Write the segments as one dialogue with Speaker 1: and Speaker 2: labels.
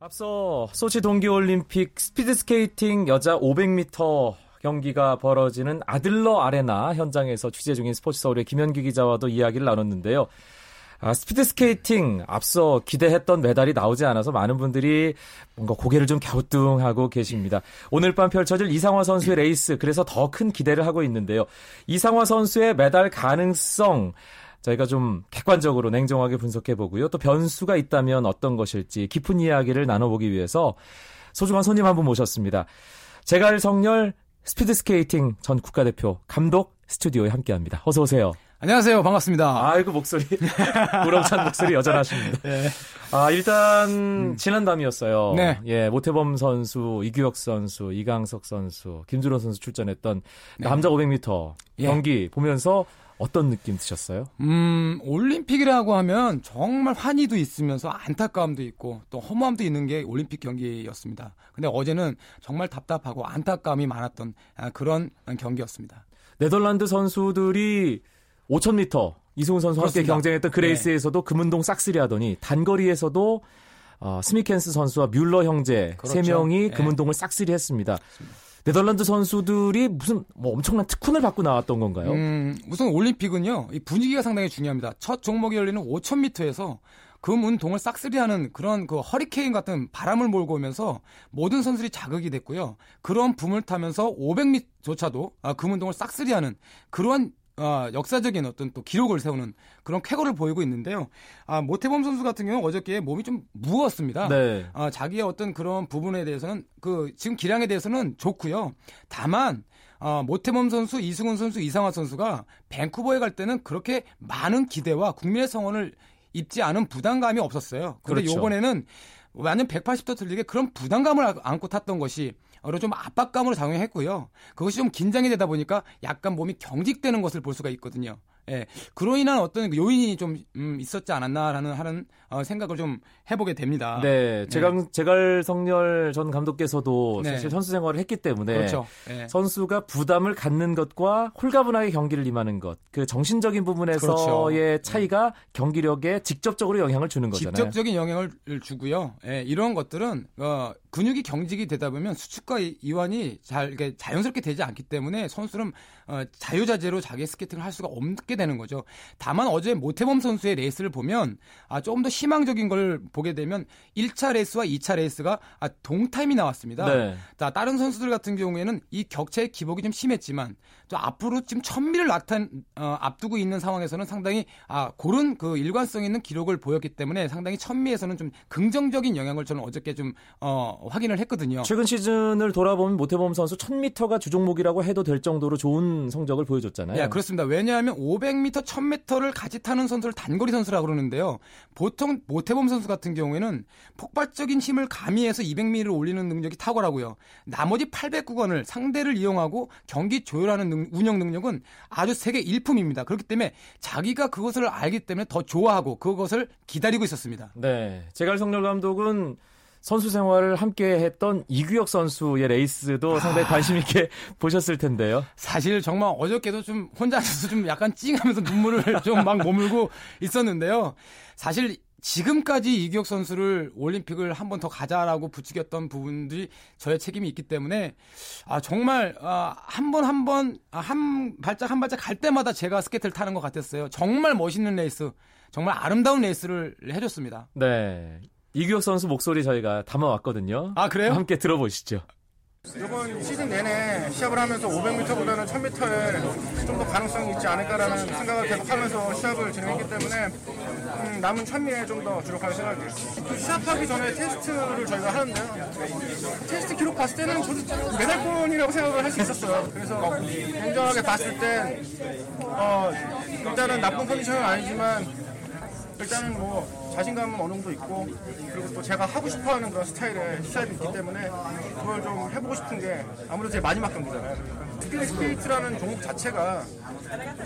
Speaker 1: 앞서 소치 동계올림픽 스피드스케이팅 여자 500m 경기가 벌어지는 아들러 아레나 현장에서 취재 중인 스포츠 서울의 김현기 기자와도 이야기를 나눴는데요. 아, 스피드 스케이팅 앞서 기대했던 메달이 나오지 않아서 많은 분들이 뭔가 고개를 좀 갸우뚱하고 계십니다. 오늘 밤 펼쳐질 이상화 선수의 레이스 그래서 더 큰 기대를 하고 있는데요. 이상화 선수의 메달 가능성 저희가 좀 객관적으로 냉정하게 분석해 보고요. 또 변수가 있다면 어떤 것일지 깊은 이야기를 나눠보기 위해서 소중한 손님 한 분 모셨습니다. 제갈 성렬 스피드스케이팅 전 국가대표 감독 스튜디오에 함께합니다. 어서 오세요.
Speaker 2: 안녕하세요. 반갑습니다.
Speaker 1: 아이고 목소리 우렁찬 목소리 여전하십니다. 네. 아 일단 음. 지난 밤이었어요. 네. 예 모태범 선수, 이규혁 선수, 이강석 선수, 김준호 선수 출전했던 네. 남자 500m 예. 경기 보면서 어떤 느낌 드셨어요?
Speaker 2: 음, 올림픽이라고 하면 정말 환희도 있으면서 안타까움도 있고 또 허무함도 있는 게 올림픽 경기였습니다. 근데 어제는 정말 답답하고 안타까움이 많았던 아, 그런 경기였습니다.
Speaker 1: 네덜란드 선수들이 5000m 이승훈 선수와 함께 경쟁했던 그 네. 레이스에서도 네. 금은동 싹쓸이 하더니 단거리에서도 어, 스미켄스 선수와 뮬러 형제 그렇죠. 3명이 네. 금운동을 싹쓸이 했습니다. 그렇습니다. 네덜란드 선수들이 무슨 뭐 엄청난 특훈을 받고 나왔던 건가요? 음,
Speaker 2: 우선 올림픽은요, 이 분위기가 상당히 중요합니다. 첫 종목이 열리는 5,000m에서 금은동을 싹쓸이하는 그런 그 허리케인 같은 바람을 몰고 오면서 모든 선수들이 자극이 됐고요. 그런 붐을 타면서 500m조차도 아, 금 운동을 싹쓸이하는 그러한 어, 역사적인 어떤 또 기록을 세우는 그런 쾌거를 보이고 있는데요. 아, 모태범 선수 같은 경우 어저께 몸이 좀 무거웠습니다. 네. 아, 자기의 어떤 그런 부분에 대해서는 그 지금 기량에 대해서는 좋고요. 다만 어, 모태범 선수, 이승훈 선수, 이상화 선수가 밴쿠버에 갈 때는 그렇게 많은 기대와 국민의 성원을 입지 않은 부담감이 없었어요. 그런데 그렇죠. 이번에는 완전 180도 틀리게 그런 부담감을 안고 탔던 것이 여러 좀 압박감으로 작용했고요. 그것이 좀 긴장이 되다 보니까 약간 몸이 경직되는 것을 볼 수가 있거든요. 예, 그로 인한 어떤 요인이 좀 음, 있었지 않았나라는 하는 어, 생각을 좀 해보게 됩니다.
Speaker 1: 네, 네. 제갈 성렬 전 감독께서도 네. 사실 선수 생활을 했기 때문에 그렇죠. 네. 선수가 부담을 갖는 것과 홀가분하게 경기를 임하는 것, 그 정신적인 부분에서의 그렇죠. 차이가 경기력에 직접적으로 영향을 주는 거잖아요.
Speaker 2: 직접적인 영향을 주고요. 예, 이런 것들은 어, 근육이 경직이 되다 보면 수축과 이완이 잘 이렇게 자연스럽게 되지 않기 때문에 선수는 어, 자유자재로 자기 스케이팅을 할 수가 없게 되는 거죠. 다만 어제 모태범 선수의 레이스를 보면 아, 조금 더 희망적인 걸 보게 되면 1차 레이스와 2차 레이스가 아, 동타임이 나왔습니다. 네. 자, 다른 선수들 같은 경우에는 이 격차의 기복이 좀 심했지만 또 앞으로 지금 1000m를 나탄 어, 앞두고 있는 상황에서는 상당히 아, 고른 그 일관성 있는 기록을 보였기 때문에 상당히 1000m에서는 좀 긍정적인 영향을 저는 어저께 좀 어, 확인을 했거든요.
Speaker 1: 최근 시즌을 돌아보면 모태범 선수 1000m가 주종목이라고 해도 될 정도로 좋은 성적을 보여줬잖아요.
Speaker 2: 네, 그렇습니다. 왜냐하면 500m, 1000m를 같이 타는 선수를 단거리 선수라고 그러는데요. 보통 모태범 선수 같은 경우에는 폭발적인 힘을 가미해서 200m를 올리는 능력이 탁월하고요. 나머지 800구간을 상대를 이용하고 경기 조율하는 능, 운영 능력은 아주 세계 일품입니다. 그렇기 때문에 자기가 그것을 알기 때문에 더 좋아하고 그것을 기다리고 있었습니다.
Speaker 1: 네, 제갈성렬 감독은 선수 생활을 함께 했던 이규혁 선수의 레이스도 아... 상당히 관심 있게 보셨을 텐데요.
Speaker 2: 사실 정말 어저께도 좀 혼자서 좀 약간 찡하면서 눈물을 좀 막 머금고 있었는데요. 사실 지금까지 이규혁 선수를 올림픽을 한 번 더 가자라고 부추겼던 부분들이 저의 책임이 있기 때문에 아 정말 아, 한번 한 번한 한 발짝 한 발짝 갈 때마다 제가 스케이트를 타는 것 같았어요. 정말 멋있는 레이스, 정말 아름다운 레이스를 해줬습니다.
Speaker 1: 네. 이규혁 선수 목소리 저희가 담아왔거든요.
Speaker 2: 아 그래요?
Speaker 1: 함께 들어보시죠.
Speaker 3: 이번 시즌 내내 시합을 하면서 500m보다는 1000m에 좀 더 가능성이 있지 않을까라는 생각을 계속하면서 시합을 진행했기 때문에 음, 남은 1000m에 좀 더 주력할 생각이에요. 시합하기 전에 테스트를 저희가 하는데요. 테스트 기록 봤을 때는 저도 메달권이라고 생각을 할 수 있었어요. 그래서 냉정하게 봤을 때 어, 일단은 나쁜 컨디션은 아니지만 일단은 뭐 자신감은 어느 정도 있고 그리고 또 제가 하고 싶어하는 그런 스타일의 시합이 있기 때문에 그걸 좀 해보고 싶은 게 아무래도 제 마지막 경기잖아요. 스피드 스케이트라는 종목 자체가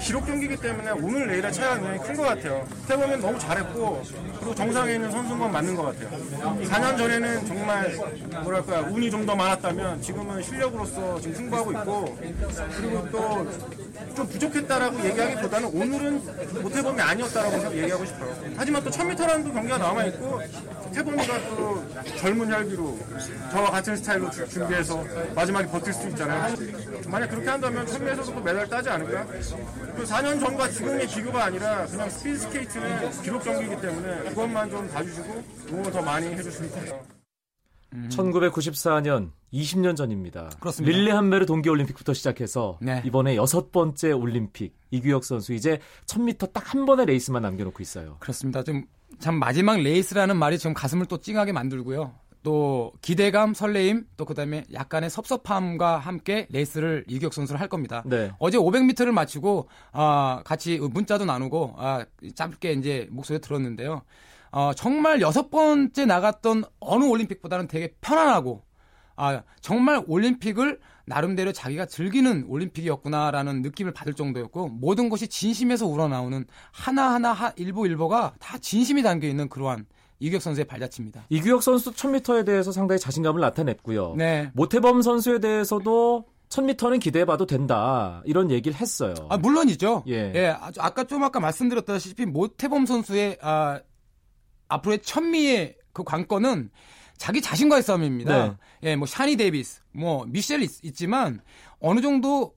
Speaker 3: 기록 경기이기 때문에 오늘 내일의 차이가 굉장히 큰 것 같아요. 보면 너무 잘했고 그리고 정상에 있는 선수인 건 맞는 것 같아요. 4년 전에는 정말 뭐랄까 운이 좀 더 많았다면 지금은 실력으로서 지금 승부하고 있고 그리고 또 좀 부족했다라고 얘기하기보다는 오늘은 모태범이 아니었다라고 얘기하고 싶어요. 하지만 또 1000m라는 경기가 남아있고 태범이가 또 젊은 혈기로 저와 같은 스타일로 주- 준비해서 마지막에 버틸 수 있잖아요. 만약 그렇게 한다면 1000m에서도 또 메달 따지 않을까? 그 4년 전과 지금의 비교가 아니라 그냥 스피드 스케이트는 기록 경기이기 때문에 그것만 좀 봐주시고 응원 더 많이 해줬으면 좋겠어요.
Speaker 1: 1994년 20년 전입니다.
Speaker 2: 그렇습니다.
Speaker 1: 릴레함메르 동계올림픽부터 시작해서
Speaker 2: 네.
Speaker 1: 이번에 여섯 번째 올림픽 이규혁 선수 이제 1000m 딱 한 번의 레이스만 남겨놓고 있어요.
Speaker 2: 그렇습니다. 좀 참 마지막 레이스라는 말이 지금 가슴을 또 찡하게 만들고요. 또 기대감, 설레임, 또 그다음에 약간의 섭섭함과 함께 레이스를 이규혁 선수를 할 겁니다.
Speaker 1: 네.
Speaker 2: 어제 500m를 마치고 아, 같이 문자도 나누고 아, 짧게 이제 목소리 들었는데요. 어, 정말 여섯 번째 나갔던 어느 올림픽보다는 되게 편안하고 아, 정말 올림픽을 나름대로 자기가 즐기는 올림픽이었구나라는 느낌을 받을 정도였고 모든 것이 진심에서 우러나오는 하나하나 하, 일보 일보가 다 진심이 담겨 있는 그러한 이규혁 선수의 발자취입니다.
Speaker 1: 이규혁 선수 1000m에 대해서 상당히 자신감을 나타냈고요.
Speaker 2: 네.
Speaker 1: 모태범 선수에 대해서도 1000m는 기대해봐도 된다 이런 얘기를 했어요.
Speaker 2: 아, 물론이죠.
Speaker 1: 예.
Speaker 2: 아주 아까 좀 아까 말씀드렸다시피 모태범 선수의 아, 앞으로의 천미의 그 관건은 자기 자신과의 싸움입니다.
Speaker 1: 네.
Speaker 2: 예, 뭐 샤니 데이비스, 뭐 미셸 있, 있지만 어느 정도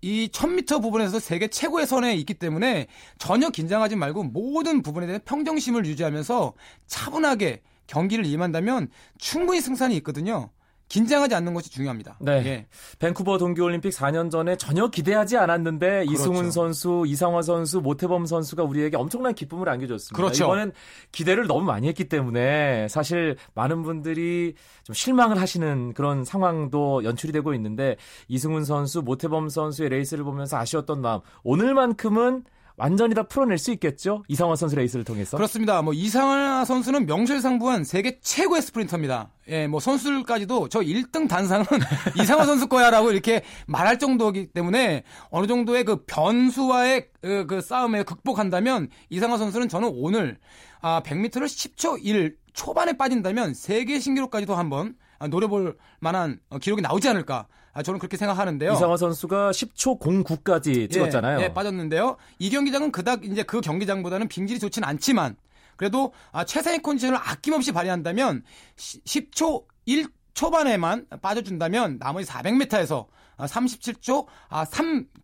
Speaker 2: 이 1000m 부분에서 세계 최고의 선에 있기 때문에 전혀 긴장하지 말고 모든 부분에 대한 평정심을 유지하면서 차분하게 경기를 임한다면 충분히 승산이 있거든요. 긴장하지 않는 것이 중요합니다.
Speaker 1: 네.
Speaker 2: 예.
Speaker 1: 밴쿠버 동계올림픽 4년 전에 전혀 기대하지 않았는데 이승훈
Speaker 2: 그렇죠.
Speaker 1: 선수, 이상화 선수, 모태범 선수가 우리에게 엄청난 기쁨을 안겨줬습니다.
Speaker 2: 그렇죠.
Speaker 1: 이번엔 기대를 너무 많이 했기 때문에 사실 많은 분들이 좀 실망을 하시는 그런 상황도 연출이 되고 있는데 이승훈 선수, 모태범 선수의 레이스를 보면서 아쉬웠던 마음 오늘만큼은 완전히 다 풀어낼 수 있겠죠? 이상화 선수 레이스를 통해서.
Speaker 2: 그렇습니다. 뭐 이상화 선수는 명실상부한 세계 최고의 스프린터입니다. 예, 뭐 선수들까지도 저 1등 단상은 이상화 선수 거야라고 이렇게 말할 정도이기 때문에 어느 정도의 그 변수와의 그, 그 싸움에 극복한다면 이상화 선수는 저는 오늘 아 100m를 10초 1 초반에 빠진다면 세계 신기록까지도 한번 아, 노려볼 만한 어, 기록이 나오지 않을까. 아, 저는 그렇게 생각하는데요.
Speaker 1: 이상화 선수가 10초 09까지 찍었잖아요.
Speaker 2: 예, 예, 빠졌는데요. 이 경기장은 그닥 이제 그 경기장보다는 빙질이 좋지는 않지만 그래도 아, 최상의 컨디션을 아낌없이 발휘한다면 10초 1 초반에만 빠져준다면 나머지 400m에서 아, 37초 아, 30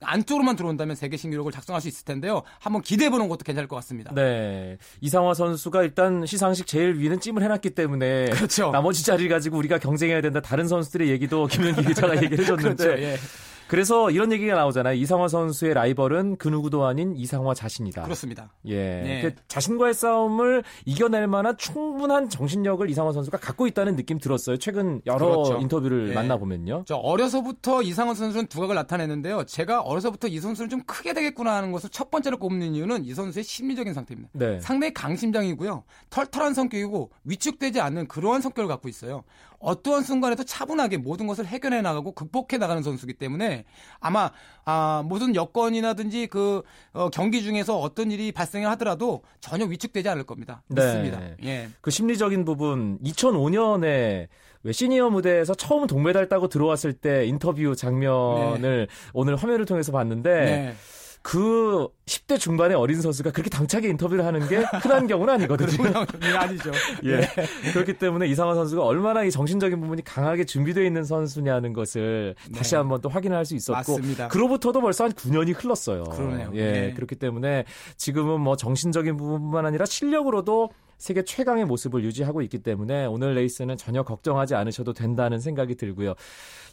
Speaker 2: 안쪽으로만 들어온다면 세계 신기록을 작성할 수 있을 텐데요. 한번 기대해 보는 것도 괜찮을 것 같습니다.
Speaker 1: 네. 이상화 선수가 일단 시상식 제일 위는 찜을 해놨기 때문에
Speaker 2: 그렇죠.
Speaker 1: 나머지 자리를 가지고 우리가 경쟁해야 된다. 다른 선수들의 얘기도 김현기 기자가 얘기를 해줬는데
Speaker 2: 그렇죠. 예.
Speaker 1: 그래서 이런 얘기가 나오잖아요. 이상화 선수의 라이벌은 그 누구도 아닌 이상화 자신이다.
Speaker 2: 그렇습니다.
Speaker 1: 예.
Speaker 2: 네.
Speaker 1: 그 자신과의 싸움을 이겨낼 만한 충분한 정신력을 이상화 선수가 갖고 있다는 느낌 들었어요. 최근 여러
Speaker 2: 그렇죠.
Speaker 1: 인터뷰를
Speaker 2: 예.
Speaker 1: 만나보면요.
Speaker 2: 저 어려서부터 이상원 선수는 두각을 나타내는데요. 제가 어려서부터 이 선수는 좀 크게 되겠구나 하는 것을 첫 번째로 꼽는 이유는 이 선수의 심리적인 상태입니다.
Speaker 1: 네.
Speaker 2: 상당히 강심장이고요. 털털한 성격이고 위축되지 않는 그러한 성격을 갖고 있어요. 어떠한 순간에도 차분하게 모든 것을 해결해 나가고 극복해 나가는 선수이기 때문에 아마 아, 모든 여건이라든지 그 어, 경기 중에서 어떤 일이 발생을 하더라도 전혀 위축되지 않을 겁니다.
Speaker 1: 네.
Speaker 2: 믿습니다. 예.
Speaker 1: 그 심리적인 부분 2005년에 왜 시니어 무대에서 처음 동메달 따고 들어왔을 때 인터뷰 장면을 오늘 화면을 통해서 봤는데
Speaker 2: 네.
Speaker 1: 그 10대 중반의 어린 선수가 그렇게 당차게 인터뷰를 하는 게 흔한 경우는 아니거든요.
Speaker 2: 그런 아니죠.
Speaker 1: 예. 그렇기 때문에 이상화 선수가 얼마나 이 정신적인 부분이 강하게 준비되어 있는 선수냐는 것을 다시 한번 또 확인할 수 있었고
Speaker 2: 네. 맞습니다.
Speaker 1: 그로부터도 벌써 한 9년이 흘렀어요.
Speaker 2: 그러네요.
Speaker 1: 예.
Speaker 2: 네.
Speaker 1: 그렇기 때문에 지금은 뭐 정신적인 부분뿐만 아니라 실력으로도 세계 최강의 모습을 유지하고 있기 때문에 오늘 레이스는 전혀 걱정하지 않으셔도 된다는 생각이 들고요.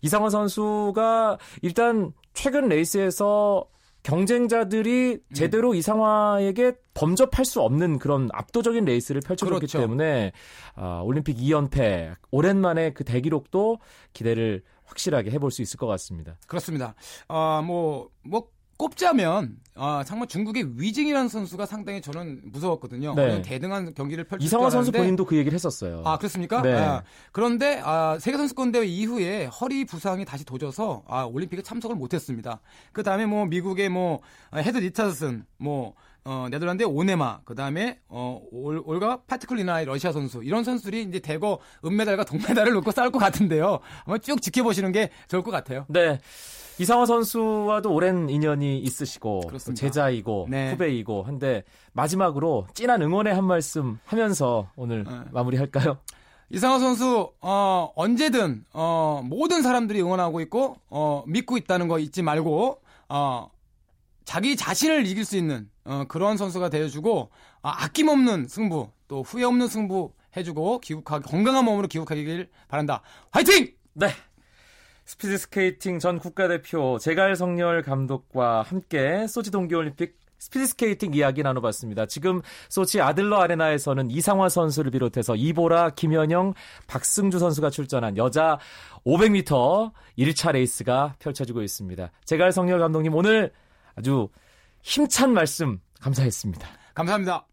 Speaker 1: 이상화 선수가 일단 최근 레이스에서 경쟁자들이
Speaker 2: 음.
Speaker 1: 제대로 이상화에게 범접할 수 없는 그런 압도적인 레이스를 펼쳐줬기
Speaker 2: 그렇죠.
Speaker 1: 때문에 아, 올림픽 2연패 오랜만에 그 대기록도 기대를 확실하게 해볼 수 있을 것 같습니다.
Speaker 2: 그렇습니다. 아, 뭐, 뭐, 꼽자면, 아, 정말 중국의 위징이라는 선수가 상당히 저는 무서웠거든요.
Speaker 1: 네.
Speaker 2: 대등한 경기를 펼칠
Speaker 1: 이상화
Speaker 2: 줄
Speaker 1: 선수 본인도 그 얘기를 했었어요.
Speaker 2: 아, 그렇습니까?
Speaker 1: 네.
Speaker 2: 아, 그런데, 아, 세계 선수권 대회 이후에 허리 부상이 다시 도져서, 아, 올림픽에 참석을 못했습니다. 그 다음에 뭐, 미국의 뭐, 아, 헤더 리차드슨, 뭐, 어, 네덜란드의 오네마, 그 다음에 어, 올, 올가 파트쿨리나 러시아 선수 이런 선수들이 이제 대거 은메달과 동메달을 놓고 싸울 것 같은데요. 한번 쭉 지켜보시는 게 좋을 것 같아요.
Speaker 1: 네. 이상화 선수와도 오랜 인연이 있으시고
Speaker 2: 그렇습니다.
Speaker 1: 제자이고
Speaker 2: 네.
Speaker 1: 후배이고 한데 마지막으로 진한 응원의 한 말씀 하면서 오늘
Speaker 2: 네.
Speaker 1: 마무리할까요?
Speaker 2: 이상화 선수 어, 언제든 어, 모든 사람들이 응원하고 있고 어, 믿고 있다는 거 잊지 말고 어, 자기 자신을 이길 수 있는 어, 그런 선수가 되어주고 아, 아낌없는 승부 또 후회 없는 승부 해주고 귀국하 건강한 몸으로 귀국하길 바란다. 화이팅!
Speaker 1: 네. 스피드 스케이팅 전 국가대표 제갈 성렬 감독과 함께 소치 동계올림픽 스피드 스케이팅 이야기 나눠봤습니다. 지금 소치 아들러 아레나에서는 이상화 선수를 비롯해서 이보라, 김현영, 박승주 선수가 출전한 여자 500m 1차 레이스가 펼쳐지고 있습니다. 제갈 성렬 감독님 오늘 아주 힘찬 말씀 감사했습니다.
Speaker 2: 감사합니다.